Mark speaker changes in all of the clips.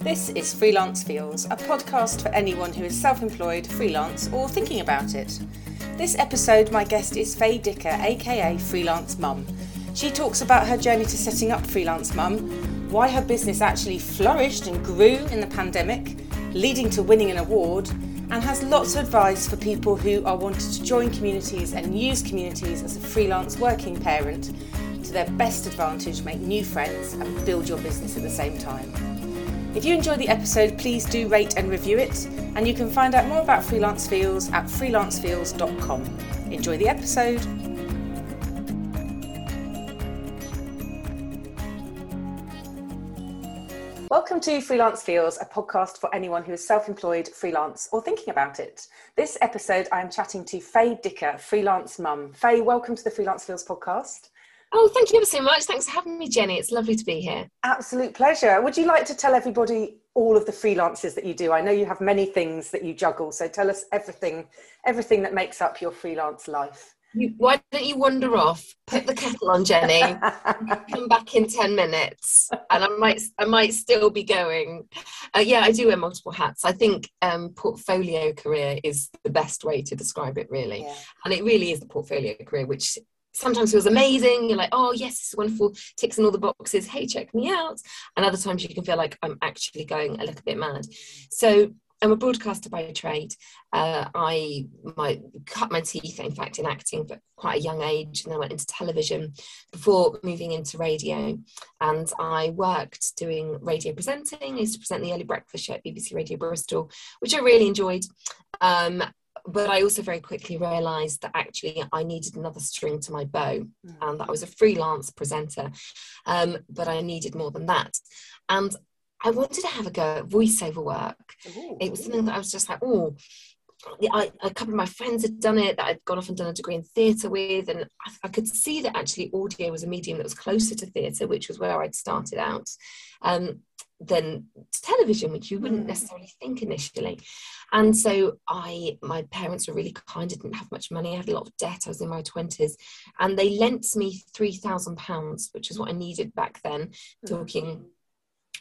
Speaker 1: This is Freelance Feels, a podcast for anyone who is self employed, freelance, or thinking about it. This episode, my guest is Faye Dicker, aka Freelance Mum. She talks about her journey to setting up Freelance Mum, why her business actually flourished and grew in the pandemic, leading to winning an award, and has lots of advice for people who are wanting to join communities and use communities as a freelance working parent to their best advantage, make new friends, and build your business at the same time. If you enjoy the episode, please do rate and review it, and you can find out more about Freelance Feels at freelancefeels.com. Enjoy the episode. Welcome to Freelance Feels, a podcast for anyone who is self employed, freelance, or thinking about it. This episode, I am chatting to Faye Dicker, freelance mum. Faye, welcome to the Freelance Feels podcast.
Speaker 2: Oh, thank you ever so much. Thanks for having me, Jenny. It's lovely to be here.
Speaker 1: Absolute pleasure. Would you like to tell everybody all of the freelances that you do? I know you have many things that you juggle, so tell us everything, everything that makes up your freelance life.
Speaker 2: You, why don't you wander off, put the kettle on, Jenny, come back in ten minutes, and I might, I might still be going. Uh, yeah, I do wear multiple hats. I think um, portfolio career is the best way to describe it, really, yeah. and it really is the portfolio career, which sometimes it feels amazing. You're like, oh yes, wonderful, ticks in all the boxes. Hey, check me out. And other times you can feel like I'm actually going a little bit mad. So I'm a broadcaster by trade. Uh, I my, cut my teeth, in fact, in acting, but quite a young age, and then went into television before moving into radio. And I worked doing radio presenting. I used to present the early breakfast show at BBC Radio Bristol, which I really enjoyed. Um, but I also very quickly realised that actually I needed another string to my bow, mm. and that I was a freelance presenter, um, but I needed more than that. And I wanted to have a go at voiceover work. Ooh. It was something that I was just like, oh, I, a couple of my friends had done it that I'd gone off and done a degree in theatre with, and I, I, could see that actually audio was a medium that was closer to theatre, which was where I'd started out, um, than television, which you wouldn't mm. necessarily think initially. And so I, my parents were really kind. I didn't have much money. I had a lot of debt. I was in my twenties, and they lent me three thousand pounds, which is what I needed back then. Mm. Talking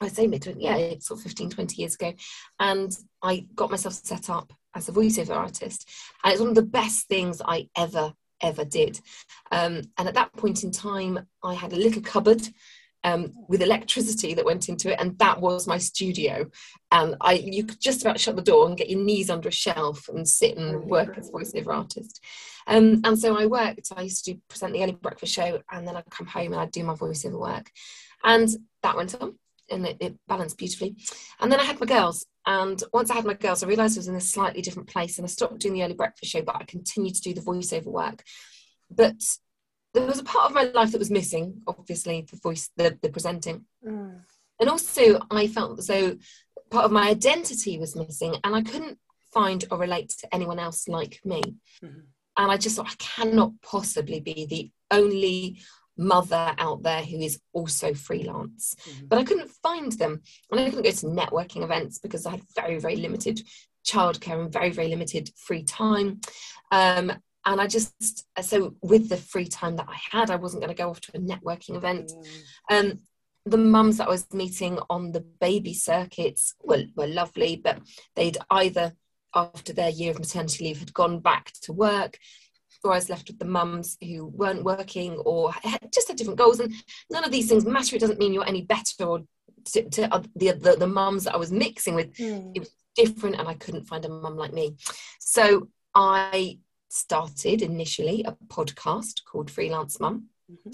Speaker 2: I say mid, yeah, it's sort of 15, 20 years ago. And I got myself set up as a voiceover artist. And it's one of the best things I ever, ever did. Um, and at that point in time, I had a little cupboard um, with electricity that went into it, and that was my studio. And I, you could just about shut the door and get your knees under a shelf and sit and work as a voiceover artist. Um, and so I worked. I used to do present the early breakfast show, and then I'd come home and I'd do my voiceover work, and that went on and it, it, balanced beautifully. And then I had my girls. And once I had my girls, I realized I was in a slightly different place and I stopped doing the early breakfast show, but I continued to do the voiceover work. But there was a part of my life that was missing, obviously, the voice, the, the presenting. Mm. And also, I felt as though part of my identity was missing and I couldn't find or relate to anyone else like me. Mm-hmm. And I just thought, I cannot possibly be the only mother out there who is also freelance. Mm-hmm. But I couldn't find them. And I couldn't go to networking events because I had very, very limited childcare and very, very limited free time. Um, and I just, so with the free time that I had, I wasn't going to go off to a networking event. Mm. Um, the mums that I was meeting on the baby circuits were, were lovely, but they'd either, after their year of maternity leave, had gone back to work or I was left with the mums who weren't working or had, just had different goals. And none of these things matter. It doesn't mean you're any better or to, to the, the, the mums that I was mixing with. Mm. It was different and I couldn't find a mum like me. So I started initially a podcast called Freelance Mum. Mm-hmm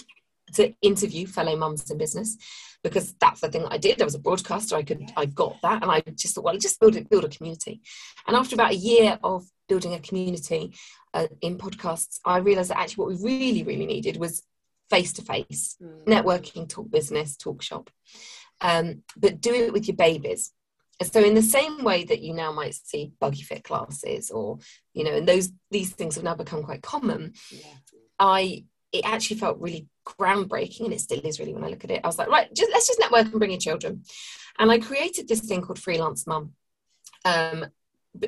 Speaker 2: to interview fellow mums in business because that's the thing that I did. I was a broadcaster. I could, I got that, and I just thought, well, I just build it, build a community. And after about a year of building a community uh, in podcasts, I realised that actually what we really, really needed was face to face networking, talk business, talk shop, um, but do it with your babies. So in the same way that you now might see buggy fit classes, or you know, and those these things have now become quite common. Yeah. I it actually felt really groundbreaking and it still is really when I look at it. I was like, right, just, let's just network and bring your children. And I created this thing called Freelance Mum. Um,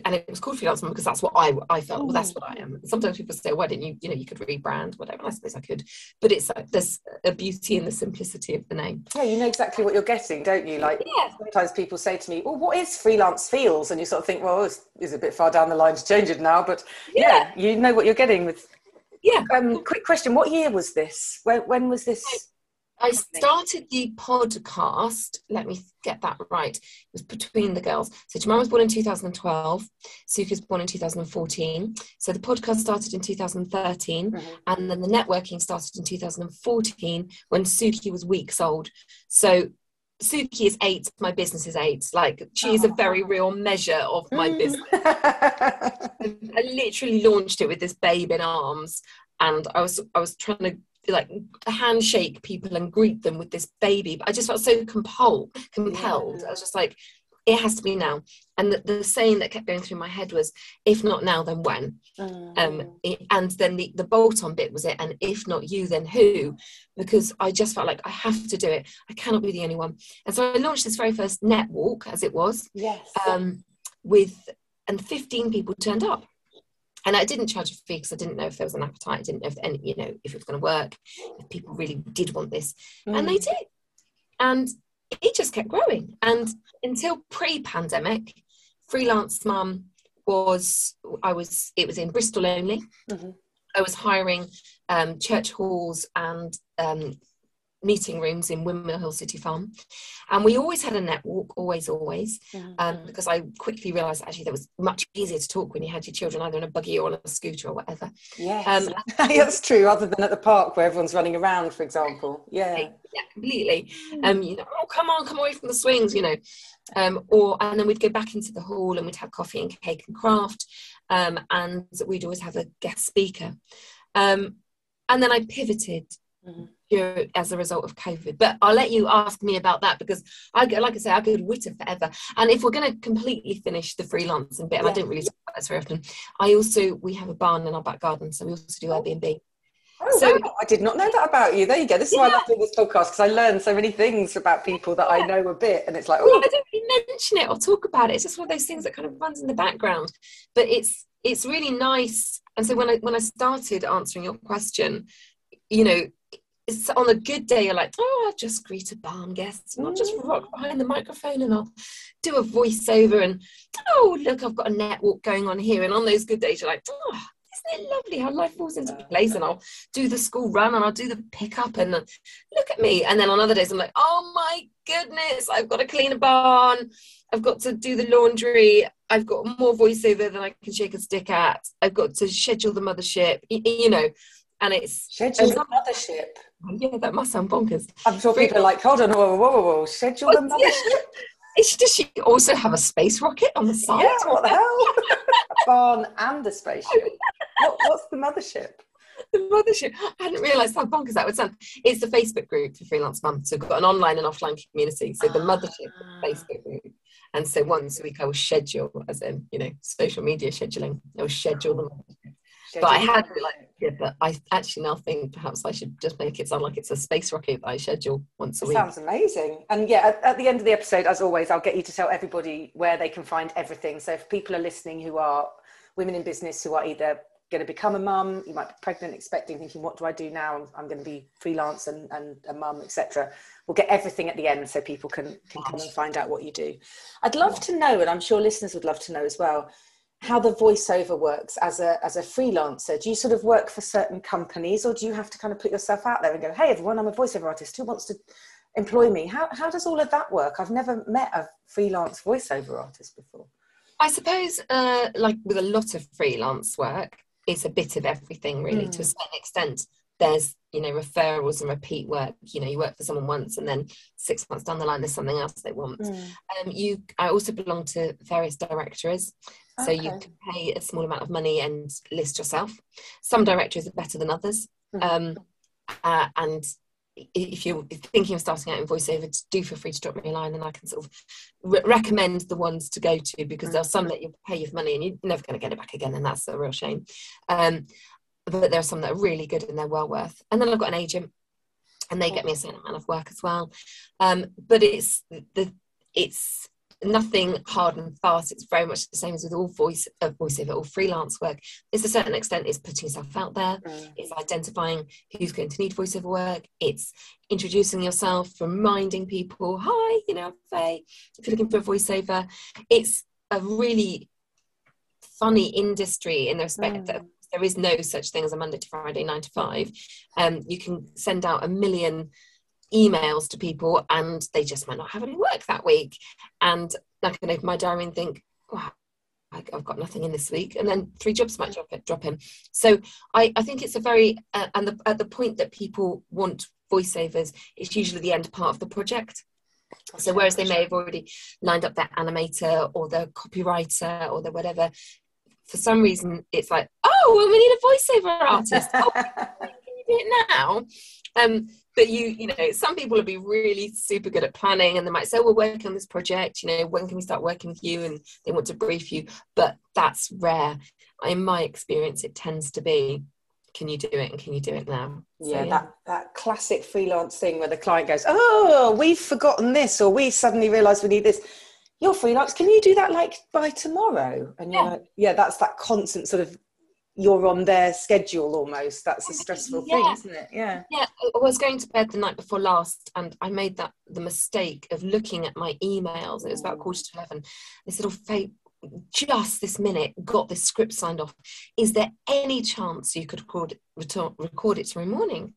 Speaker 2: and it was called freelance mum because that's what I I felt. Well, that's what I am. Sometimes people say, "Why didn't you? You know, you could rebrand, whatever." I suppose I could, but it's like there's a beauty in the simplicity of the name.
Speaker 1: Yeah, you know exactly what you're getting, don't you? Like yeah. sometimes people say to me, "Well, what is freelance feels?" And you sort of think, "Well, it's, it's a bit far down the line to change it now," but yeah, yeah you know what you're getting with.
Speaker 2: Yeah.
Speaker 1: Um, quick question: What year was this? When when was this?
Speaker 2: I started the podcast, let me get that right. It was between the girls. So Jemima was born in 2012, Suki was born in 2014. So the podcast started in 2013, mm-hmm. and then the networking started in 2014 when Suki was weeks old. So Suki is eight, my business is eight. Like she is a very oh. real measure of my mm. business. I literally launched it with this babe in arms and I was I was trying to like handshake people and greet them with this baby. But I just felt so compelled, compelled. Yeah. I was just like, it has to be now. And the, the, saying that kept going through my head was, if not now, then when? Mm. Um, it, and then the, the bolt on bit was it, and if not you, then who? Because I just felt like I have to do it. I cannot be the only one. And so I launched this very first net walk, as it was,
Speaker 1: yes.
Speaker 2: um, with, and 15 people turned up and I didn't charge a fee because I didn't know if there was an appetite. I didn't know if any, you know, if it was going to work, if people really did want this, mm. and they mm. did, and it just kept growing. And until pre-pandemic, freelance mum was I was it was in Bristol only. Mm-hmm. I was hiring um, church halls and um, meeting rooms in Windmill Hill City Farm. And we always had a network, always, always, mm-hmm. um, because I quickly realised actually that was much easier to talk when you had your children either in a buggy or on a scooter or whatever.
Speaker 1: Yes, um, that's true, other than at the park where everyone's running around, for example. Yeah.
Speaker 2: Yeah, completely. Mm. Um, you know, oh, come on, come away from the swings, you know. Um, or and then we'd go back into the hall and we'd have coffee and cake and craft. Um, and we'd always have a guest speaker. Um, and then I pivoted mm-hmm as a result of COVID. But I'll let you ask me about that because I, like I say, I could witter forever. And if we're going to completely finish the freelancing bit, and yeah. I don't really talk about this very often, I also we have a barn in our back garden, so we also do oh. Airbnb.
Speaker 1: Oh, so, wow. I did not know that about you. There you go. This is yeah. why I love doing this podcast because I learn so many things about people that I know a bit, and it's like, oh,
Speaker 2: I don't really mention it or talk about it. It's just one of those things that kind of runs in the background. But it's it's really nice. And so when I when I started answering your question, you know, it's on a good day, you're like, oh, I'll just greet a barn guest and I'll just rock mm. behind the microphone and I'll do a voiceover and oh, look, I've got a network going on here. And on those good days, you're like, oh, isn't it lovely how life falls into place? And I'll do the school run and I'll do the pickup and look at me. And then on other days, I'm like, oh my goodness, I've got to clean a barn. I've got to do the laundry. I've got more voiceover than I can shake a stick at. I've got to schedule the mothership, you know, and it's
Speaker 1: schedule the mothership.
Speaker 2: Yeah, that must sound bonkers.
Speaker 1: I'm sure people are like, hold on, whoa, whoa, whoa, whoa. schedule the mothership.
Speaker 2: Does she also have a space rocket on the side?
Speaker 1: Yeah, what the hell? a barn and a spaceship. What, what's the mothership?
Speaker 2: The mothership. I hadn't realised how bonkers that would sound. It's the Facebook group for freelance mums. So we've got an online and offline community. So the mothership ah. Facebook group. And so once a week I will schedule, as in, you know, social media scheduling, I will schedule the mothership but I had like, yeah, but I actually now think perhaps I should just make it sound like it's a space rocket that I schedule once a week.
Speaker 1: Sounds amazing. And yeah, at, at, the end of the episode, as always, I'll get you to tell everybody where they can find everything. So if people are listening who are women in business who are either going to become a mum, you might be pregnant, expecting, thinking, what do I do now? I'm, I'm going to be freelance and, and a mum, etc. We'll get everything at the end so people can, can come and find out what you do. I'd love to know, and I'm sure listeners would love to know as well, how the voiceover works as a as a freelancer. Do you sort of work for certain companies or do you have to kind of put yourself out there and go hey everyone i'm a voiceover artist. Who wants to employ me? How, how does all of that work? I've never met a freelance voiceover artist before.
Speaker 2: I suppose uh, like with a lot of freelance work it's a bit of everything really mm. to a hmm. certain extent. There's you know referrals and repeat work. You know you work for someone once and then six months down the line there's something else they want. Mm. um, you i also belong to various directories so okay. you can pay a small amount of money and list yourself some directories are better than others mm. um, uh, and if you're thinking of starting out in voiceover, do feel free to drop me a line and I can sort of re- recommend the ones to go to because there are some that you pay your money and you're never going to get it back again, and that's a real shame. Um, but there are some that are really good and they're well worth. And then I've got an agent, and they get me a certain amount of work as well. Um, but it's the it's nothing hard and fast. It's very much the same as with all voice uh, voiceover, all freelance work. It's a certain extent is putting yourself out there. Mm. It's identifying who's going to need voiceover work. It's introducing yourself, reminding people, hi, you know, Faye, if you're looking for a voiceover. It's a really funny industry in the respect mm. that there is no such thing as a Monday to Friday, nine to five. Um, you can send out a million emails to people and they just might not have any work that week. And I can open my diary and think, wow, I've got nothing in this week, and then three jobs might drop, drop in. So I, I think it's a very uh, and the, at the point that people want voiceovers, it's usually the end part of the project. So whereas they may have already lined up their animator or their copywriter or their whatever, for some reason it's like, oh, well, we need a voiceover artist. oh, can you do it now? Um, but you you know some people will be really super good at planning and they might say we're working on this project you know when can we start working with you? And they want to brief you but that's rare. In my experience it tends to be can you do it? And can you do it now?
Speaker 1: So, yeah, yeah, that that classic freelance thing where the client goes oh we've forgotten this or we suddenly realize we need this. You're freelance. Can you do that like by tomorrow? And yeah. Like, yeah that's that constant sort of you're on their schedule almost. That's a stressful yeah. thing, isn't it? Yeah.
Speaker 2: Yeah. I was going to bed the night before last and I made that the mistake of looking at my emails. It was about quarter to eleven. Said, Oh Faye, just this minute got this script signed off. Is there any chance you could record, record it tomorrow morning?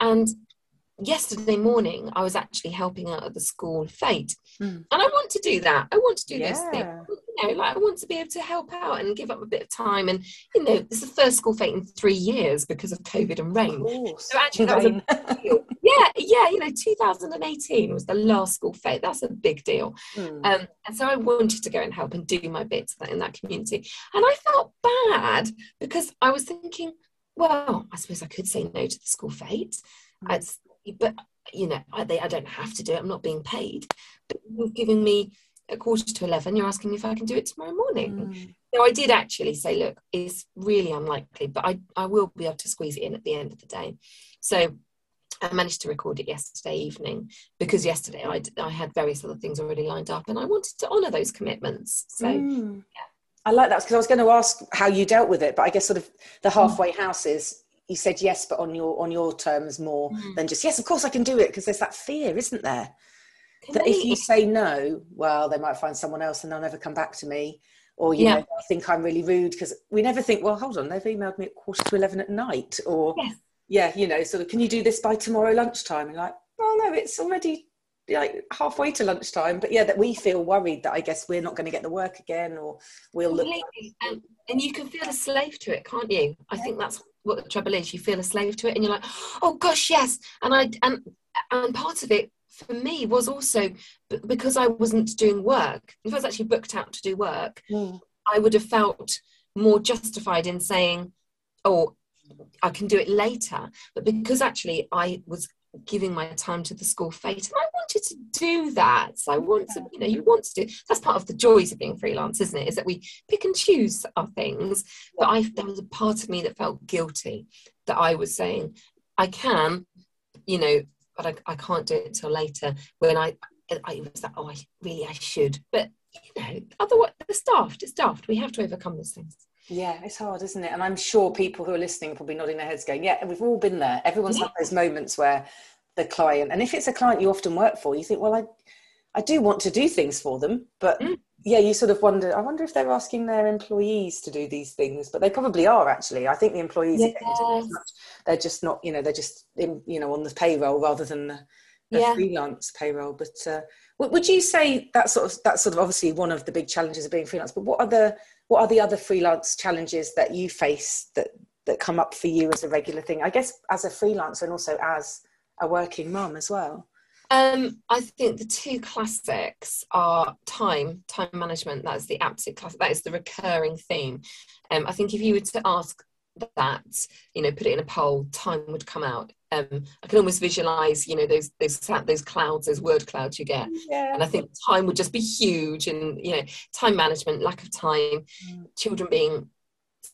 Speaker 2: And yesterday morning I was actually helping out at the school fete. Mm. And I want to do that. I want to do yeah. those things. You know, like I want to be able to help out and give up a bit of time. And you know, it's the first school fete in three years because of COVID and rain. So actually that was a deal. yeah, yeah, you know, 2018 was the last school fete. That's a big deal. Mm. Um, and so I wanted to go and help and do my bit in that community. And I felt bad because I was thinking, well, I suppose I could say no to the school fete. Mm. It's but you know, I, they, I don't have to do it. I'm not being paid. But you're giving me a quarter to 11. You're asking me if I can do it tomorrow morning. Mm. So I did actually say, look, it's really unlikely, but I, I will be able to squeeze it in at the end of the day. So I managed to record it yesterday evening because yesterday I, I had various other things already lined up and I wanted to honour those commitments. So, mm. yeah.
Speaker 1: I like that because I was going to ask how you dealt with it, but I guess sort of the halfway houses you said yes, but on your on your terms more mm. than just yes. Of course, I can do it because there's that fear, isn't there? Can that they... if you say no, well, they might find someone else and they'll never come back to me, or you yeah. know, I think I'm really rude because we never think, well, hold on, they've emailed me at quarter to eleven at night, or yes. yeah, you know, sort of, can you do this by tomorrow lunchtime? And like, oh no, it's already like halfway to lunchtime but yeah that we feel worried that i guess we're not going to get the work again or we'll look
Speaker 2: and, and you can feel a slave to it can't you i yeah. think that's what the trouble is you feel a slave to it and you're like oh gosh yes and i and and part of it for me was also because i wasn't doing work if i was actually booked out to do work mm. i would have felt more justified in saying oh i can do it later but because actually i was giving my time to the school fete and i wanted to do that. So i want to you know you want to do that's part of the joys of being freelance isn't it? Is that we pick and choose our things. But i there was a part of me that felt guilty that i was saying i can you know but i, I can't do it till later when i i was like oh i really i should. But you know otherwise it's daft it's daft we have to overcome those things.
Speaker 1: Yeah, it's hard, isn't it? And I'm sure people who are listening are probably nodding their heads going, yeah, we've all been there. Everyone's yeah. had those moments where the client, and if it's a client you often work for, you think, well, I, I do want to do things for them, but mm. yeah, you sort of wonder, I wonder if they're asking their employees to do these things, but they probably are actually. I think the employees, yeah. they're just not, you know, they're just, in, you know, on the payroll rather than the, the yeah. freelance payroll. But uh, would you say that sort of that's sort of obviously one of the big challenges of being freelance? But what are the what are the other freelance challenges that you face that that come up for you as a regular thing? I guess as a freelancer and also as a working mum as well.
Speaker 2: Um, I think the two classics are time, time management. That's the absolute classic. That is the recurring theme. Um, I think if you were to ask that, you know, put it in a poll, time would come out. Um, I can almost visualize, you know, those those those clouds, those word clouds you get, yeah. and I think time would just be huge. And you know, time management, lack of time, mm. children being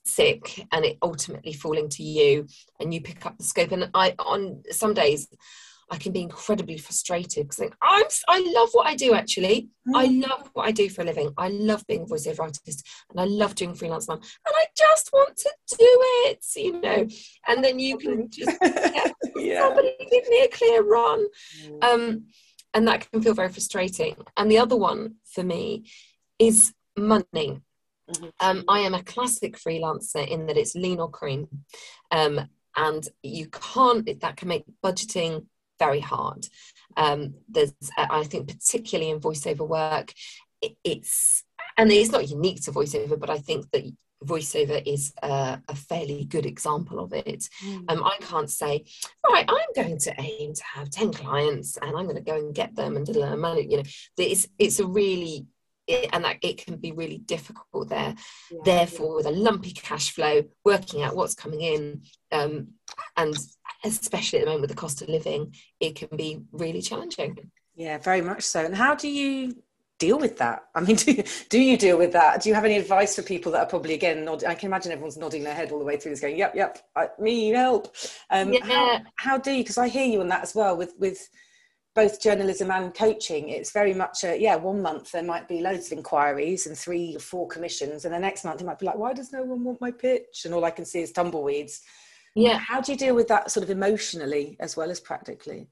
Speaker 2: sick, and it ultimately falling to you, and you pick up the scope. And I, on some days, I can be incredibly frustrated because I'm I love what I do actually. Mm. I love what I do for a living. I love being a voiceover artist and I love doing freelance mum and I just want to do it, you know. And then you can just yeah, yeah. somebody give me a clear run. Mm. Um, and that can feel very frustrating. And the other one for me is money. Mm-hmm. Um, I am a classic freelancer in that it's lean or cream. Um, and you can't, that can make budgeting very hard. Um, there's, I think, particularly in voiceover work, it, it's, and it's not unique to voiceover, but I think that voiceover is a, a, fairly good example of it. Mm. Um, I can't say, right, I'm going to aim to have 10 clients and I'm going to go and get them and money. You know, it's, it's a really, it, and that it can be really difficult there. Yeah. Therefore, with a lumpy cash flow, working out what's coming in, um, and especially at the moment with the cost of living, it can be really challenging.
Speaker 1: Yeah, very much so. And how do you deal with that? I mean, do you, do you deal with that? Do you have any advice for people that are probably again nodding? I can imagine everyone's nodding their head all the way through this, going, "Yep, yep, I, me, help." Um, yeah. How, how do you? Because I hear you on that as well with with both journalism and coaching. It's very much a yeah. One month there might be loads of inquiries and three or four commissions, and the next month it might be like, "Why does no one want my pitch?" And all I can see is tumbleweeds. Yeah. How do you deal with that sort of emotionally as well as practically?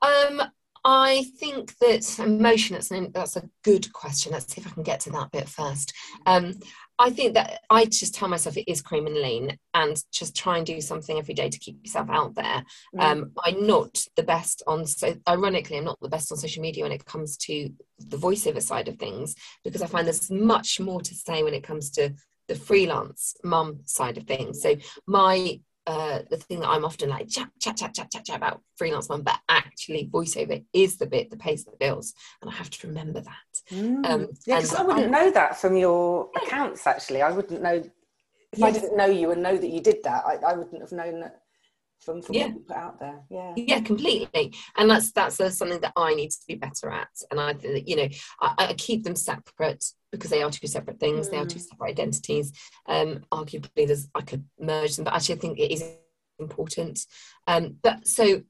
Speaker 2: Um, I think that emotion, that's, an, that's a good question. Let's see if I can get to that bit first. Um, I think that I just tell myself it is cream and lean and just try and do something every day to keep yourself out there. Mm. Um, I'm not the best on, so ironically, I'm not the best on social media when it comes to the voiceover side of things because I find there's much more to say when it comes to the freelance mum side of things. So my uh, the thing that I'm often like chat, chat, chat, chat, chat, chat about freelance mum, but actually voiceover is the bit that pays the bills, and I have to remember that.
Speaker 1: Mm. Um, yeah, because I wouldn't I, know that from your accounts. Actually, I wouldn't know if yes. I didn't know you and know that you did that. I, I wouldn't have known that from, from yeah. what you put out there. Yeah,
Speaker 2: yeah, completely. And that's that's uh, something that I need to be better at. And I think that you know I, I keep them separate because they are two separate things. Mm. They are two mm. separate identities. Um, arguably, there's I could merge them, but actually, I think it is important. Um, but so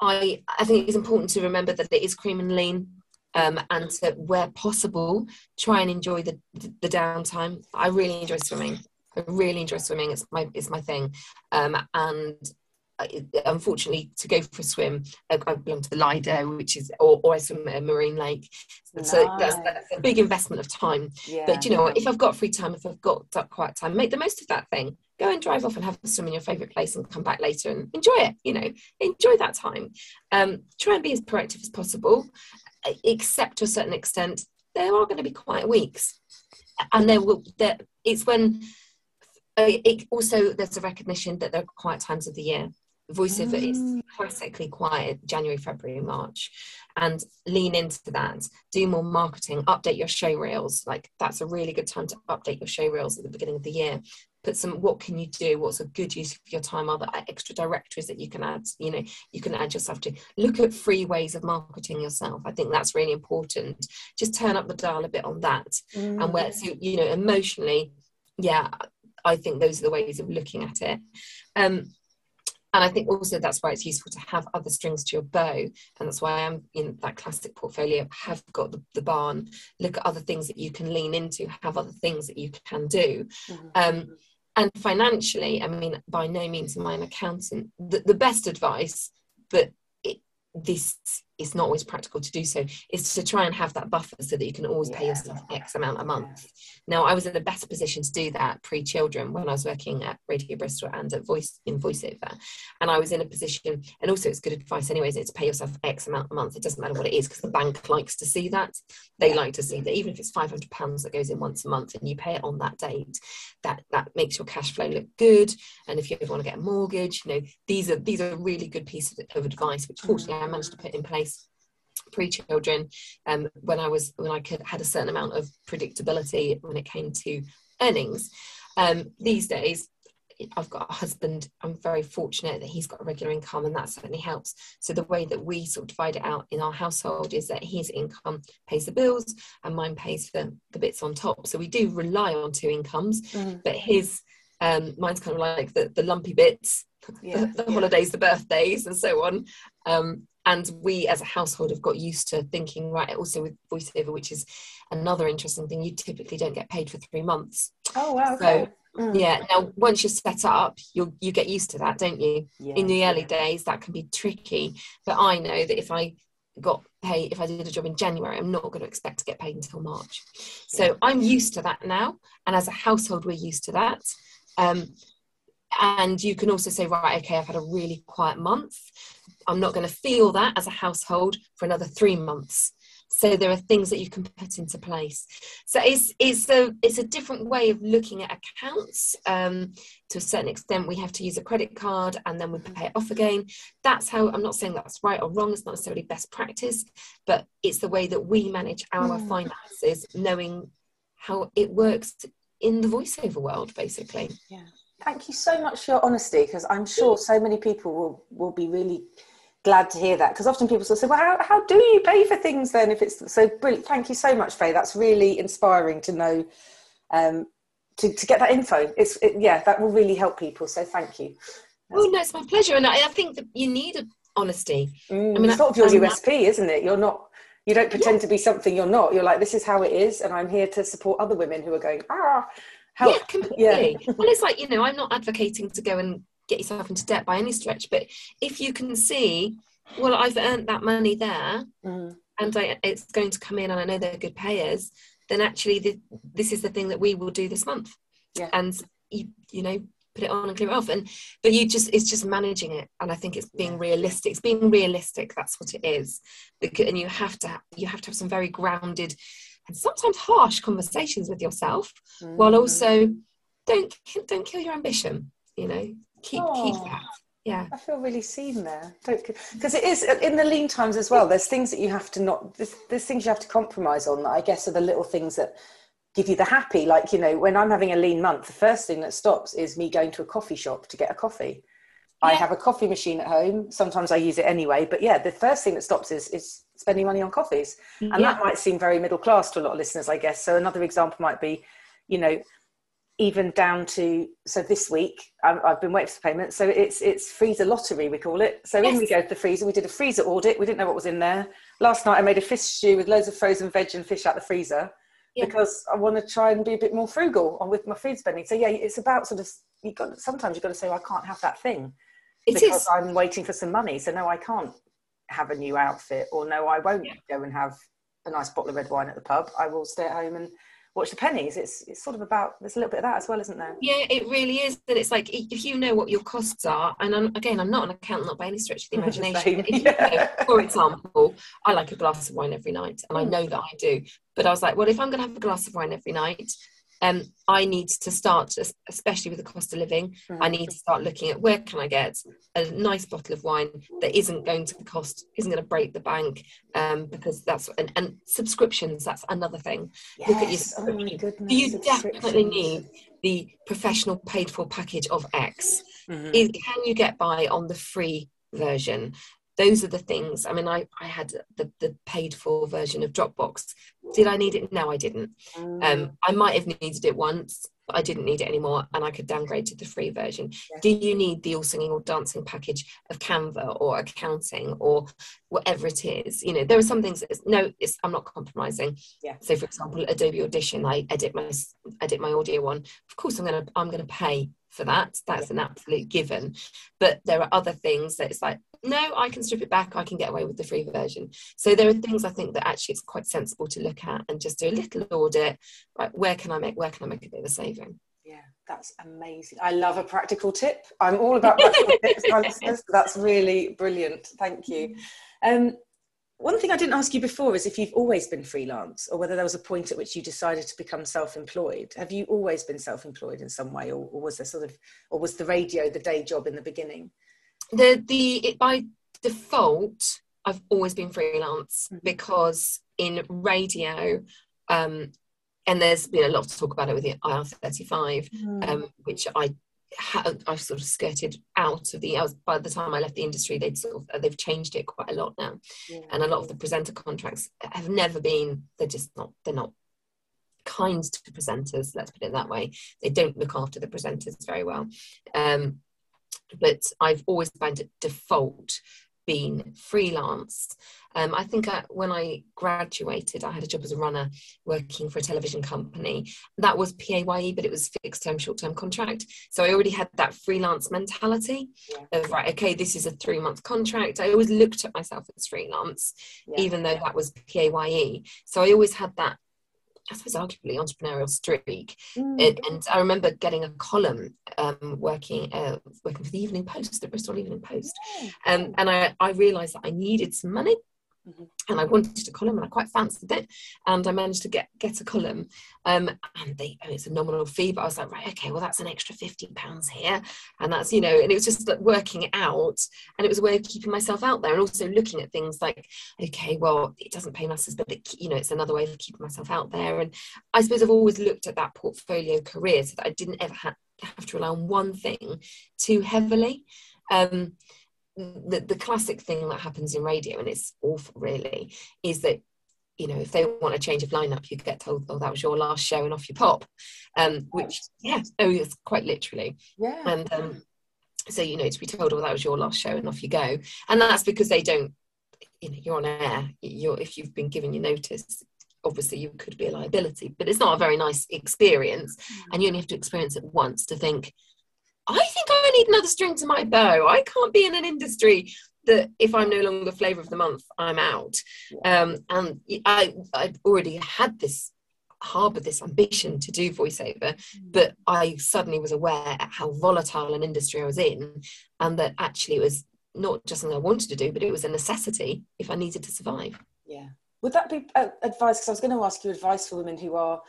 Speaker 2: I I think it's important to remember that it is cream and lean. Um, and to, where possible, try and enjoy the, the, downtime. I really enjoy swimming. I really enjoy swimming. It's my it's my thing, um, and unfortunately to go for a swim I belong to the Lido which is or, or I swim at a marine lake nice. so that's, that's, a big investment of time yeah. but you know if I've got free time if I've got quiet time make the most of that thing go and drive off and have a swim in your favorite place and come back later and enjoy it you know enjoy that time um, try and be as proactive as possible except to a certain extent there are going to be quiet weeks and there will there, it's when uh, it also there's a recognition that there are quiet times of the year voiceover mm. is classically quiet January, February, March, and lean into that. Do more marketing, update your show reels. Like that's a really good time to update your show reels at the beginning of the year. Put some what can you do? What's a good use of your time? Are there extra directories that you can add? You know, you can add yourself to. Look at free ways of marketing yourself. I think that's really important. Just turn up the dial a bit on that. Mm. And where so, you know, emotionally, yeah, I think those are the ways of looking at it. Um, and I think also that's why it's useful to have other strings to your bow. And that's why I'm in that classic portfolio, have got the, the barn, look at other things that you can lean into, have other things that you can do. Mm-hmm. Um, and financially, I mean, by no means am I an accountant. The, the best advice, but it, this it's not always practical to do so. Is to try and have that buffer so that you can always pay yourself x amount a month. Now i was in a better position to do that pre-children when i was working at radio bristol and at voice in voiceover. And i was in a position and also it's good advice anyways it's to pay yourself x amount a month. It doesn't matter what it is because the bank likes to see that. They like to see that even if it's 500 pounds that goes in once a month and you pay it on that date that that makes your cash flow look good. And if you ever want to get a mortgage you know these are these are really good pieces of advice which mm-hmm. fortunately i managed to put in place pre-children um, when I was when I could had a certain amount of predictability when it came to earnings. Um, these days, I've got a husband. I'm very fortunate that he's got a regular income, and that certainly helps. So the way that we sort of divide it out in our household is that his income pays the bills, and mine pays for the bits on top. So we do rely on two incomes, mm-hmm. but his Um, mine's kind of like the, the lumpy bits, yeah. the, the, holidays, the birthdays, and so on. Um, and we as a household have got used to thinking, right, also with voiceover, which is another interesting thing, you typically don't get paid for three months.
Speaker 1: Oh, wow. Okay.
Speaker 2: So, mm. yeah, now once you're set up, you you get used to that, don't you? Yeah, in the early days, that can be tricky. But I know that if I got paid if I did a job in January, I'm not going to expect to get paid until March. So. I'm used to that now. And as a household, we're used to that. Um, and you can also say, right, okay, I've had a really quiet month. I'm not going to feel that as a household for another three months. So there are things that you can put into place. So it's it's a it's a different way of looking at accounts. Um, to a certain extent, we have to use a credit card and then we pay it off again. That's how I'm not saying that's right or wrong. It's not necessarily best practice, but it's the way that we manage our mm. finances, knowing how it works in the voiceover world, basically.
Speaker 1: Yeah. Thank you so much for your honesty because I'm sure so many people will, will be really glad to hear that because often people sort of say, well, how, how do you pay for things then if it's so brilliant? Thank you so much, Faye. That's really inspiring to know, um, to, to get that info. It's, it, yeah, that will really help people. So thank you.
Speaker 2: Oh, no, it's my pleasure. And I, I think that you need honesty.
Speaker 1: Mm, I mean, it's sort of your USP, isn't it? You're not, you don't pretend yeah. to be something you're not. You're like, this is how it is. And I'm here to support other women who are going, ah,
Speaker 2: help. Yeah, completely. Yeah. well, it's like, you know, I'm not advocating to go and get yourself into debt by any stretch but if you can see well i've earned that money there mm. and I, it's going to come in and i know they're good payers then actually the, this is the thing that we will do this month yeah. and you you know put it on and clear it off and but you just it's just managing it and i think it's being realistic it's being realistic that's what it is because and you have to you have to have some very grounded and sometimes harsh conversations with yourself mm. while also don't don't kill your ambition you know keep oh, keep that. Yeah. I
Speaker 1: feel really seen there. Don't because it is in the lean times as well there's things that you have to not there's, there's things you have to compromise on that i guess are the little things that give you the happy. Like you know when i'm having a lean month the first thing that stops is me going to a coffee shop to get a coffee. Yeah. i have a coffee machine at home. Sometimes i use it anyway but yeah the first thing that stops is is spending money on coffees. And yeah. that might seem very middle class to a lot of listeners i guess. So another example might be you know even down to so this week i have been waiting for payment. So it's it's freezer lottery we call it. So yes. in we go to the freezer. We did a freezer audit. We didn't know what was in there. Last night i made a fish stew with loads of frozen veg and fish out the freezer yeah. because i want to try and be a bit more frugal on with my food spending. So yeah it's about sort of you got sometimes you've got to say well, i can't have that thing it because is. i'm waiting for some money. So no i can't have a new outfit or no i won't yeah. go and have a nice bottle of red wine at the pub i will stay at home and watch the pennies it's it's sort of about there's a little bit of that as well isn't there
Speaker 2: yeah it really is and it's like if you know what your costs are and I'm, again i'm not an accountant not by any stretch of the imagination yeah. know, for example i like a glass of wine every night and i hmm. know that i do but i was like well if i'm going to have a glass of wine every night um, I need to start, especially with the cost of living, I need to start looking at where can I get a nice bottle of wine that isn't going to cost, isn't going to break the bank, um, because that's and, and subscriptions. That's another thing.
Speaker 1: Yes. Look at your. Oh goodness,
Speaker 2: you definitely need the professional paid for package of X. Mm-hmm. Is, can you get by on the free version? Those are the things. I mean i, I had the, the paid for version of dropbox. Did i need it? No i didn't. Um, mm. i might have needed it once but i didn't need it anymore and i could downgrade to the free version. Do you need the all singing or dancing package of canva or accounting or whatever it is? You know there are some things that no it's, i'm not compromising.
Speaker 1: Yeah.
Speaker 2: So for example adobe audition i edit my edit my audio one of course i'm gonna i'm gonna pay for that. That's yeah. an absolute given. But there are other things that it's like no, I can strip it back. I can get away with the free version. So there are things I think that actually it's quite sensible to look at and just do a little audit. Right, where can I make where can I make a bit of a saving?
Speaker 1: Yeah, that's amazing. I love a practical tip. I'm all about practical tips. That's really brilliant. Thank you. Um, one thing I didn't ask you before is if you've always been freelance or whether there was a point at which you decided to become self-employed. Have you always been self-employed in some way or, or was there sort of or was the radio the day job in the beginning?
Speaker 2: The the it, by default I've always been freelance mm-hmm. because in radio um, and there's been a lot to talk about it with the IR35 mm. um, which I I sort of skirted out of the. I was by the time I left the industry, they'd sort of they've changed it quite a lot now, yeah. and a lot of the presenter contracts have never been. They're just not. They're not kind to presenters let's put it that way they don't look after the presenters very well um, but i've always found it default been freelance. Um, I think I, when I graduated, I had a job as a runner working for a television company. That was PAYE, but it was fixed term, short term contract. So I already had that freelance mentality yeah. of, right, okay, this is a three month contract. I always looked at myself as freelance, yeah. even though that was PAYE. So I always had that I suppose arguably entrepreneurial streak. Mm. It, and I remember getting a column um, working uh, working for the Evening Post, the Bristol Evening Post, um, and I, I realised that I needed some money And I wanted a column and I quite fancied it. And I managed to get get a column. Um, and they oh, it's a nominal fee, but I was like, right, okay, well that's an extra fifty pounds here. And that's, you know, and it was just like working it out. And it was a way of keeping myself out there and also looking at things like, okay, well, it doesn't pay masses, but it, you know, it's another way of keeping myself out there. And I suppose I've always looked at that portfolio career so that I didn't ever ha- have to rely on one thing too heavily. Um, the, the classic thing that happens in radio, and it's awful really, is that you know, if they want a change of lineup, you get told, "Oh, that was your last show, and off you pop," um, which, yeah, oh, it's quite literally.
Speaker 1: Yeah.
Speaker 2: And um, so, you know, to be told, "Oh, that was your last show, and off you go," and that's because they don't, you know, you're on air. You're if you've been given your notice, obviously you could be a liability, but it's not a very nice experience, and you only have to experience it once to think, I think I need another string to my bow. I can't be in an industry that if I'm no longer flavour of the month, I'm out. Um, and I I already had this harbour this ambition to do voiceover, mm. but I suddenly was aware at how volatile an industry I was in, and that actually it was not just something I wanted to do, but it was a necessity if I needed to survive.
Speaker 1: Yeah. Would that be uh, advice? Because I was going to ask you advice for women who are,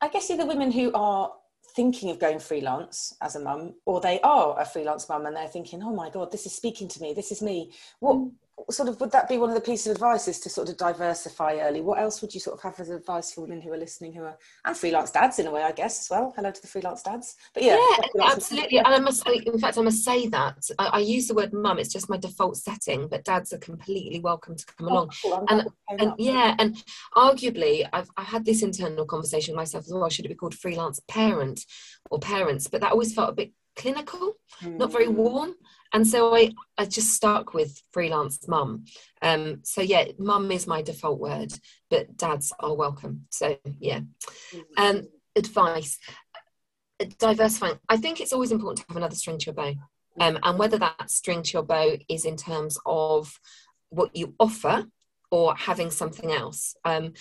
Speaker 1: I guess, either women who are thinking of going freelance as a mum or they are a freelance mum and they're thinking oh my god this is speaking to me this is me what mm. Sort of would that be one of the pieces of advice is to sort of diversify early what else would you sort of have as advice for women who are listening who are and freelance dads in a way i guess as well hello to the freelance dads but yeah
Speaker 2: yeah absolutely and i must say in fact i must say that i, I use the word mum it's just my default setting but dads are completely welcome to come oh, along cool. and, and yeah and arguably I've, I've had this internal conversation with myself as well should it be called freelance parent or parents but that always felt a bit clinical mm. not very hmm. warm and so I, I just stuck with freelance mum. Um, so yeah, mum is my default word, but dads are welcome. So yeah. Um, advice, diversifying. I think it's always important to have another string to your bow. Um, and whether that string to your bow is in terms of what you offer or having something else. Um,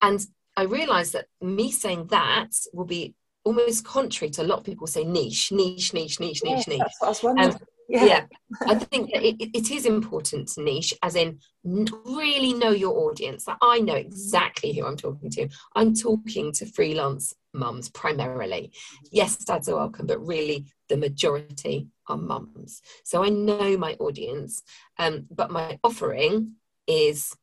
Speaker 2: and I realize that me saying that will be almost contrary to a lot of people say niche, niche, niche, niche, niche, niche. That's what I was wondering. Um, yeah, yeah. i think it, it is important to niche as in really know your audience. That i know exactly who i'm talking to. I'm talking to freelance mums primarily. Yes dads are welcome but really the majority are mums. So i know my audience um, but my offering is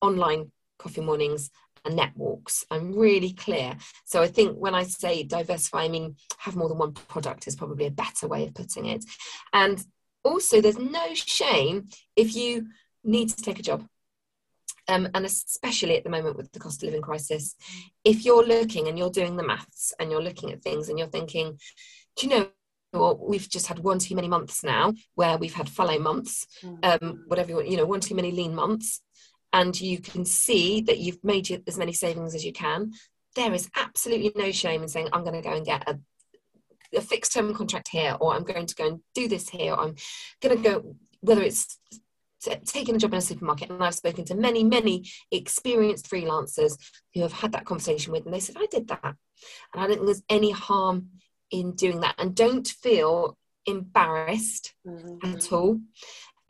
Speaker 2: online coffee mornings and net walks. I'm really clear. So I think when I say diversify, I mean have more than one product is probably a better way of putting it. And also, there's no shame if you need to take a job. Um, and especially at the moment with the cost of living crisis, if you're looking and you're doing the maths and you're looking at things and you're thinking, do you know well, we've just had one too many months now where we've had fallow months, mm. um, whatever you know, one too many lean months and you can see that you've made as many savings as you can, there is absolutely no shame in saying, I'm going to go and get a, a fixed term contract here, or I'm going to go and do this here, or I'm going to go, whether it's taking a job in a supermarket and i've spoken to many many experienced freelancers who have had that conversation with and they said i did that and i don't think there's any harm in doing that and don't feel embarrassed mm-hmm. at all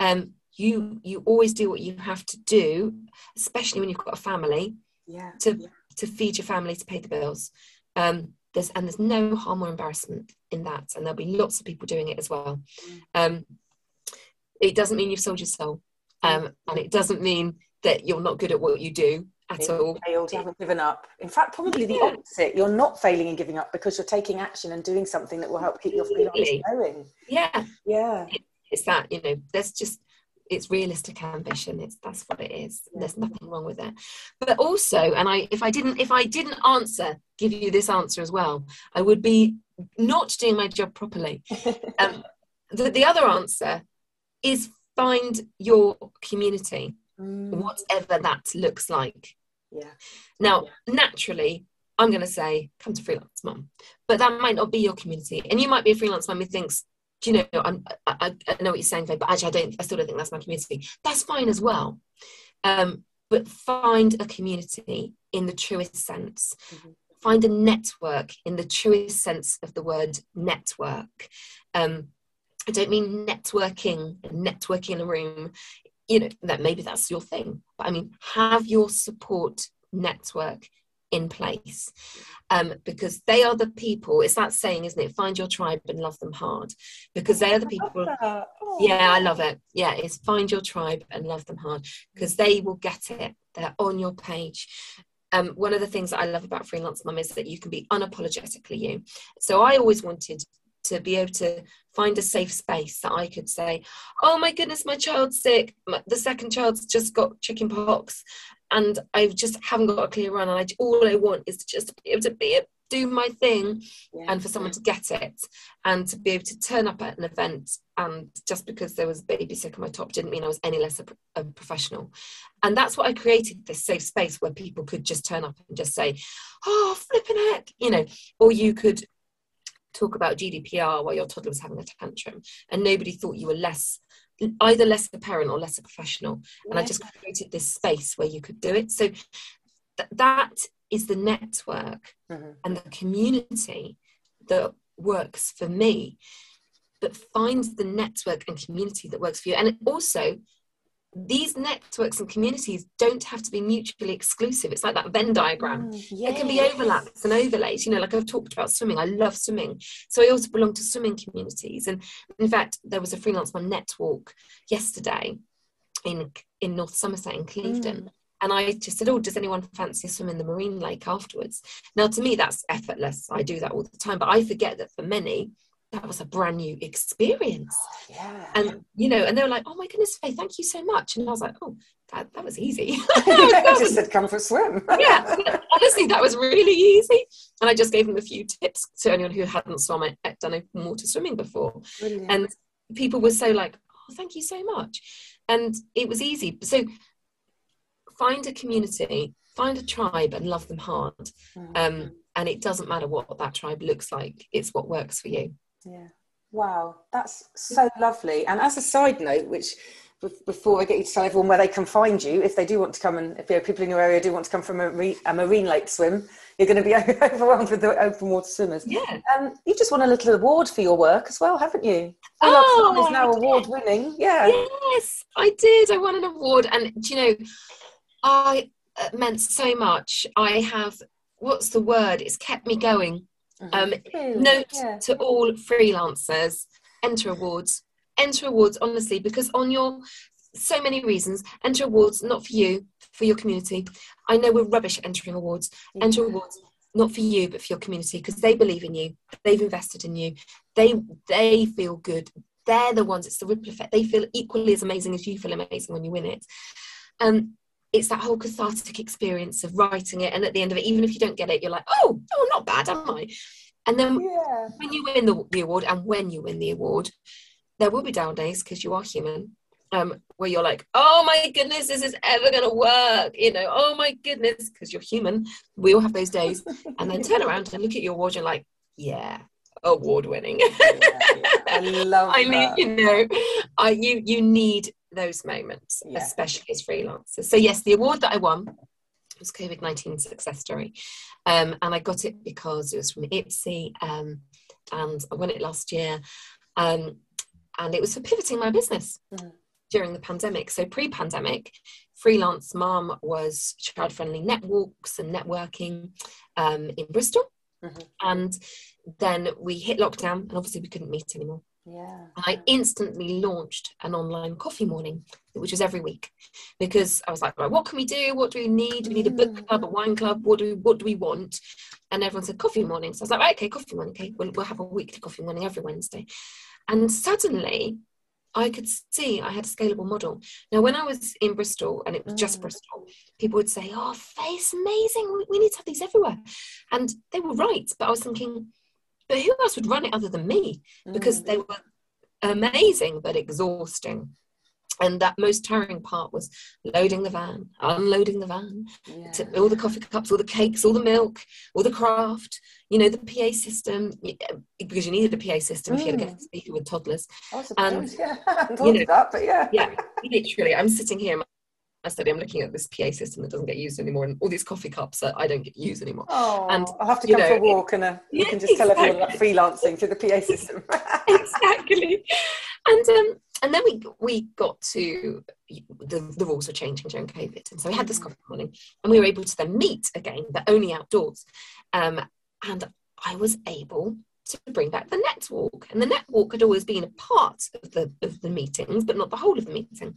Speaker 2: um, you you always do what you have to do especially when you've got a family
Speaker 1: yeah
Speaker 2: to
Speaker 1: yeah.
Speaker 2: to feed your family to pay the bills. Um there's and there's no harm or embarrassment in that and there'll be lots of people doing it as well. Mm. um it doesn't mean you've sold your soul um and it doesn't mean that you're not good at what you do at you all.
Speaker 1: failed, you haven't given up. In fact probably the yeah. opposite. You're not failing and giving up because you're taking action and doing something that will help keep your freelance going.
Speaker 2: Yeah.
Speaker 1: Yeah.
Speaker 2: It's that you know there's just it's realistic ambition it's that's what it is there's nothing wrong with it. But also and i if i didn't if i didn't answer give you this answer as well i would be not doing my job properly. Um, the, the other answer is find your community mm. whatever that looks like.
Speaker 1: Yeah.
Speaker 2: Now yeah. naturally i'm going to say come to freelance mum. But that might not be your community and you might be a freelance mum who thinks do you know, I'm, I, I know what you're saying, but actually, I don't, I still don't think that's my community. That's fine as well. Um, but find a community in the truest sense. Mm-hmm. Find a network in the truest sense of the word network. Um, I don't mean networking, networking in a room. You know that maybe that's your thing, but I mean have your support network in place um, because they are the people it's that saying isn't it? Find your tribe and love them hard. Because they are the people oh. yeah i love it. Yeah it's find your tribe and love them hard because they will get it. They're on your page. Um, one of the things that i love about freelance mum is that you can be unapologetically you. So i always wanted to be able to find a safe space that I could say, oh my goodness, my child's sick. The second child's just got chicken pox and I just haven't got a clear run. And I, all I want is just to just be able to be do my thing, yeah. and for someone to get it, and to be able to turn up at an event. And just because there was a baby sick on my top didn't mean I was any less a, a professional. And that's what I created this safe space where people could just turn up and just say, "Oh, flipping heck," you know, or you could talk about GDPR while your toddler was having a tantrum, and nobody thought you were less either less a parent or less a professional. And i just created this space where you could do it. So th- that is the network mm-hmm. and the community that works for me but find the network and community that works for you. And also these networks and communities don't have to be mutually exclusive. It's like that Venn diagram. Mm, yes. There can be overlaps and overlays. You know, like I've talked about swimming. I love swimming. So I also belong to swimming communities. And in fact, there was a freelance mum net walk yesterday in in North Somerset in Clevedon. Mm. And I just said, Oh, does anyone fancy a swim in the marine lake afterwards? Now, to me, that's effortless. I do that all the time. But I forget that for many, that was a brand new experience.
Speaker 1: Yeah.
Speaker 2: And you know, and they were like, "Oh my goodness, Faye, thank you so much." And I was like, "Oh, that that was easy." I
Speaker 1: just said, "Come for a swim."
Speaker 2: yeah, honestly, that was really easy. And I just gave them a few tips to anyone who hadn't swum done open water swimming before. Brilliant. And people were so like, "Oh, thank you so much," and it was easy. So find a community, find a tribe, and love them hard. Mm-hmm. Um, and it doesn't matter what that tribe looks like; it's what works for you.
Speaker 1: Yeah. Wow, that's so lovely. And as a side note, which before I get you to tell everyone where they can find you, if they do want to come and if you know, people in your area do want to come from a, marine, a marine lake swim, you're going to be overwhelmed with the open water swimmers.
Speaker 2: Yeah.
Speaker 1: Um, you just won a little award for your work as well, haven't you? Oh, is now award winning. Yeah.
Speaker 2: Yes, I did. I won an award, and you know, I uh, meant so much. I have what's the word? It's kept me going um, note yeah. to all freelancers enter awards. Enter awards, honestly, because on your so many reasons, enter awards not for you, for your community. I know we're rubbish at entering awards. Yeah. Enter awards not for you, but for your community because they believe in you. They've invested in you. They they feel good. They're the ones. It's the ripple effect. They feel equally as amazing as you feel amazing when you win it. Um, it's that whole cathartic experience of writing it and at the end of it even if you don't get it you're like oh oh not bad am i? And then yeah. when you win the, the award and when you win the award there will be down days because you are human um, where you're like oh my goodness this is this ever going to work you know oh my goodness because you're human. We all have those days. And then turn around and look at your award and like yeah award winning yeah,
Speaker 1: i love i
Speaker 2: mean you know I, you you need those moments, yeah. especially as freelancers. So yes, the award that I won was COVID nineteen success story, um, and I got it because it was from IPSE, um, and I won it last year, um, and it was for pivoting my business. Mm. During the pandemic. So, pre pandemic, freelance mum was child friendly networks and networking um, in Bristol. Mm-hmm. And then we hit lockdown, and obviously we couldn't meet anymore.
Speaker 1: Yeah.
Speaker 2: I instantly launched an online coffee morning, which was every week, because I was like, right, what can we do? What do we need? Do we need a book club, a wine club? What do we, what do we want? And everyone said coffee morning. So I was like, right, okay, coffee morning. Okay, we'll, we'll have a weekly coffee morning every Wednesday. And suddenly, I could see I had a scalable model. Now, when I was in Bristol and it was just
Speaker 1: Mm.
Speaker 2: Bristol, people would say, Oh, Faye's amazing. We, we need to have these everywhere. And they were right. But I was thinking, but who else would run it other than me? Because
Speaker 1: Mm.
Speaker 2: they were amazing but exhausting. And that most tiring part was loading the van, unloading the van,
Speaker 1: Yeah.
Speaker 2: all the coffee cups, all the cakes, all the milk, all the craft, you know, the PA system, uh, because you needed a PA system if you had a
Speaker 1: Mm.
Speaker 2: guest speaker with toddlers.
Speaker 1: I suppose,
Speaker 2: and,
Speaker 1: yeah. I
Speaker 2: you know,
Speaker 1: that, but yeah.
Speaker 2: Yeah, literally, I'm sitting here my study, I'm looking at this PA system that doesn't get used anymore, and all these coffee cups that I don't get used anymore.
Speaker 1: Oh,
Speaker 2: And,
Speaker 1: I'll have to come for a walk and uh, you can just tell everyone about
Speaker 2: exactly.
Speaker 1: freelancing through the PA system.
Speaker 2: exactly. And um, and then we we got to the, the rules were changing during COVID, and so we had this
Speaker 1: Mm.
Speaker 2: coffee morning, and we were able to then meet again, but only outdoors. Um, and I was able to bring back the net walk, and the net walk had always been a part of the of the meetings, but not the whole of the meeting.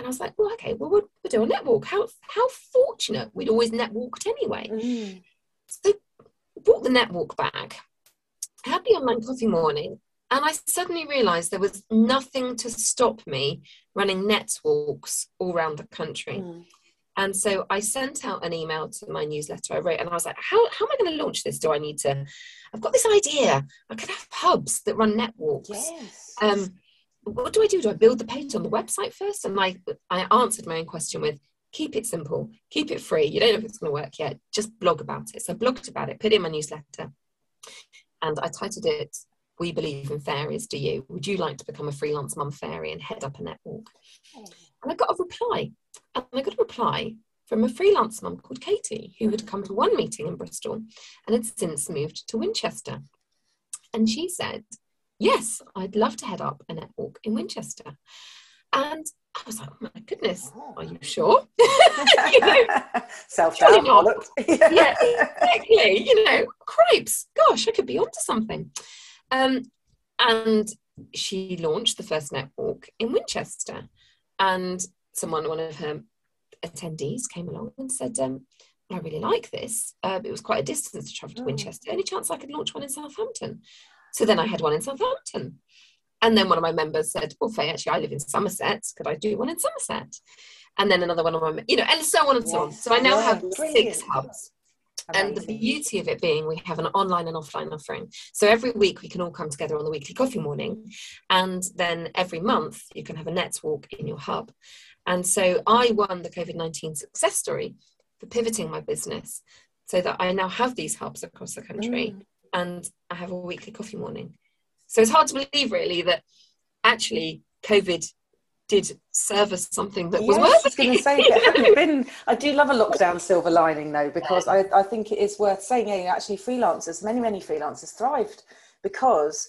Speaker 2: And I was like, well, okay, well, we'll, we'll do a net walk. How how fortunate we'd always net walked anyway.
Speaker 1: Mm.
Speaker 2: So brought the net walk back, had the online coffee morning, and I suddenly realised there was nothing to stop me running net walks all around the country.
Speaker 1: Mm.
Speaker 2: And so I sent out an email to my newsletter. I wrote, and I was like, how, how am I going to launch this? Do I need to? I've got this idea. I could have hubs that run net walks.
Speaker 1: Yes.
Speaker 2: Um, what do I do? Do I build the page on the website first? And I, I answered my own question with, keep it simple, keep it free. You don't know if it's going to work yet. Just blog about it. So I blogged about it, put it in my newsletter, and I titled it, We Believe in Fairies, Do You? Would you like to become a freelance mum fairy and head up a network? Oh. And I got a reply. And I got a reply from a freelance mum called Katie, who had come to one meeting in Bristol and had since moved to Winchester. And she said, Yes, I'd love to head up a netwalk in Winchester. And I was like, Oh my goodness, are you sure? you know,
Speaker 1: Self doubt.
Speaker 2: yeah, exactly. You know, cripes. Gosh, I could be onto something. Um, and she launched the first netwalk in Winchester, and someone, one of her attendees, came along and said, um, "I really like this. Uh, it was quite a distance to travel to
Speaker 1: Mm.
Speaker 2: Winchester. Any chance I could launch one in Southampton?" So then I had one in Southampton. And then one of my members said, Well, Faye, actually, I live in Somerset. Could I do one in Somerset? And then another one of my, you know, and so on and so on. So I now
Speaker 1: Yeah,
Speaker 2: have
Speaker 1: brilliant.
Speaker 2: six hubs. And the beauty of it being we have an online and offline offering. So every week we can all come together on the weekly coffee morning. And then every month you can have a Nets walk in your hub. And so I won the COVID 19 success story for pivoting my business so that I now have these hubs across the country
Speaker 1: Mm.
Speaker 2: And I have a weekly coffee morning. So it's hard to believe really that actually COVID did serve us something that was
Speaker 1: yes,
Speaker 2: worth
Speaker 1: I was going to say, it hadn't been, I do love a lockdown silver lining though, because I, I think it is worth saying, yeah, actually freelancers, many, many freelancers thrived because,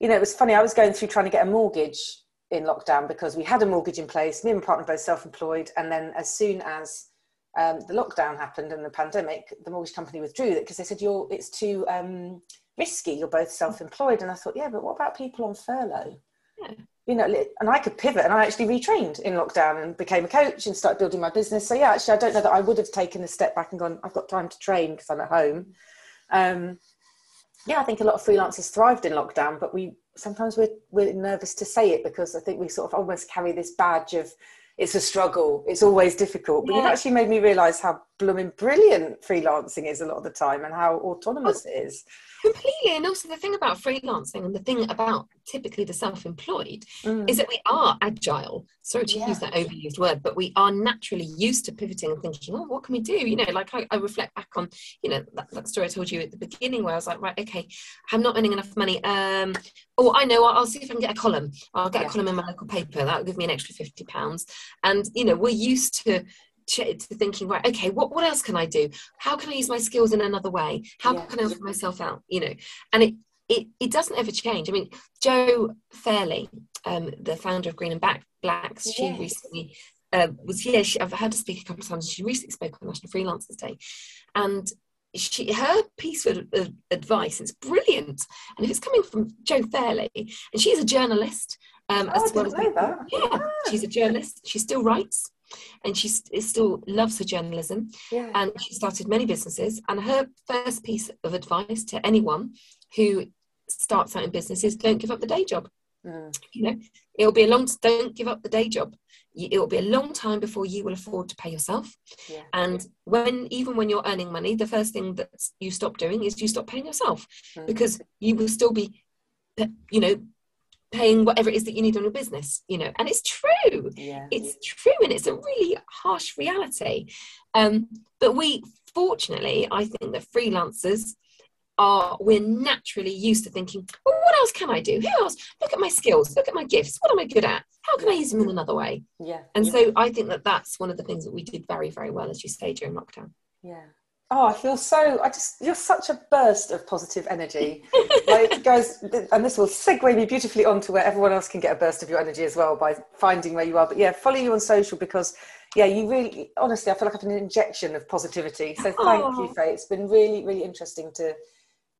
Speaker 1: you know, it was funny, I was going through trying to get a mortgage in lockdown because we had a mortgage in place, me and my partner both self-employed, and then as soon as um, the lockdown happened and the pandemic, the mortgage company withdrew it because they said, you're, it's too um, risky, you're both self-employed. And I thought, yeah, but what about people on furlough?
Speaker 2: Yeah.
Speaker 1: you know, and I could pivot and I actually retrained in lockdown and became a coach and started building my business. So yeah, actually, I don't know that I would have taken a step back and gone, I've got time to train because I'm at home. Um, yeah, I think a lot of freelancers thrived in lockdown, but we sometimes we're, we're nervous to say it because I think we sort of almost carry this badge of it's a struggle, it's always difficult. But you've actually made me realise how blooming brilliant freelancing is a lot of the time and how autonomous oh, it is.
Speaker 2: completely and also the thing about freelancing and the thing about typically the self-employed
Speaker 1: Mm.
Speaker 2: is that we are agile. Sorry to use that overused word but we are naturally used to pivoting and thinking oh what can we do? You know like i, I reflect back on you know that, that story i told you at the beginning where i was like right okay i'm not earning enough money um oh i know i'll, I'll see if i can get a column. I'll get
Speaker 1: Yeah.
Speaker 2: a column in my local paper that'll give me an extra 50 pounds. And you know we're used to to thinking right okay what, what else can i do? How can i use my skills in another way? How
Speaker 1: Yeah.
Speaker 2: can i offer myself out? You know and it it, it doesn't ever change. I mean Jo Fairley um, the founder of green and Back blacks she
Speaker 1: Yes.
Speaker 2: recently uh, was here. She, i've heard her speak a couple of times she recently spoke on national freelancers day. And she her piece of, of advice is brilliant. And if it's coming from Jo Fairley and she's a journalist um,
Speaker 1: Oh, I
Speaker 2: as well as
Speaker 1: that.
Speaker 2: yeah she's a journalist. She still writes and she still loves her journalism.
Speaker 1: Yeah.
Speaker 2: and she started many businesses. And her first piece of advice to anyone who starts out in business is don't give up the day job Mm. You know, it'll be a long. Don't give up the day job. It will be a long time before you will afford to pay yourself. Yeah. And when even when you're earning money, the first thing that you stop doing is you stop paying yourself mm. because you will still be, you know, paying whatever it is that you need on your business you know and it's true yeah. it's true and it's a really harsh reality um, but we fortunately i think that freelancers are we're naturally used to thinking well what else can i do who else look at my skills look at my gifts what am i good at how can i use them in another way
Speaker 1: yeah
Speaker 2: and
Speaker 1: yeah.
Speaker 2: so i think that that's one of the things that we did very very well as you say during lockdown
Speaker 1: yeah Oh, I feel so. I just you're such a burst of positive energy, like guys, and this will segue me beautifully onto where everyone else can get a burst of your energy as well by finding where you are. But yeah, follow you on social because yeah, you really honestly, I feel like I've an injection of positivity. So thank oh. you, Faye. It's been really, really interesting to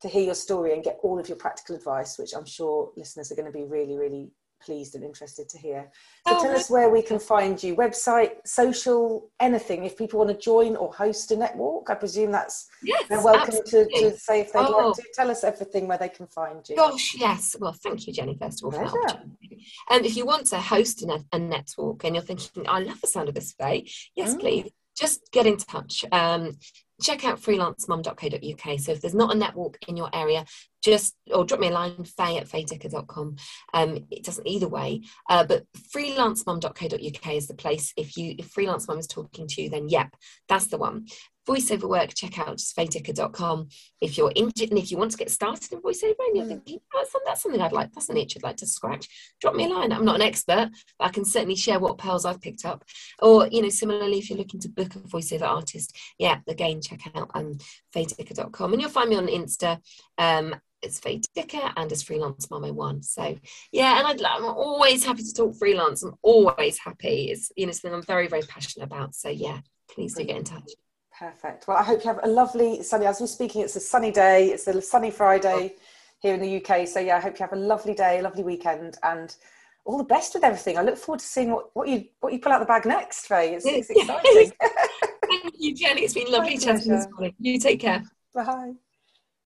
Speaker 1: to hear your story and get all of your practical advice, which I'm sure listeners are going to be really, really pleased and interested to hear. So oh, tell us where we can find you website, social, anything. If people want to join or host a network, I presume that's
Speaker 2: yes,
Speaker 1: they're welcome to, to, say if they'd oh. like to. Tell us everything where they can find you.
Speaker 2: Gosh, yes. Well, thank you, Jenny, first of all, Pleasure. for And if you want to host a, a network and you're thinking, I love the sound of this way, yes, mm. please just get in touch. Um, check out freelancemum.co.uk. So if there's not a network in your area, just or drop me a line, faye at fayedicker.com. Um, it doesn't either way. Uh, but freelancemum.co.uk is the place. If you if freelance mum is talking to you, then yep, that's the one voiceover work, check out fayedicker.com. If you're in, and if you want to get started in voiceover and you're mm. thinking, oh, that's, something I'd like, that's an itch I'd like to scratch, drop me a line. I'm not an expert, but I can certainly share what pearls I've picked up. Or, you know, similarly, if you're looking to book a voiceover artist, yeah, again, check out um, fayedicker.com. And you'll find me on Insta. Um, it's Faye Dicker and as freelance mama one. So yeah, and I'd, I'm always happy to talk freelance. I'm always happy. It's you know something I'm very very passionate about. So yeah, please do get in touch.
Speaker 1: Perfect. Well, I hope you have a lovely sunny. As we're speaking, it's a sunny day. It's a sunny Friday oh. here in the UK. So yeah, I hope you have a lovely day, a lovely weekend, and all the best with everything. I look forward to seeing what, what you what you pull out the bag next, Faye. It's, it's exciting.
Speaker 2: Thank you, Jenny. It's been lovely chatting this morning. You take care.
Speaker 1: Bye.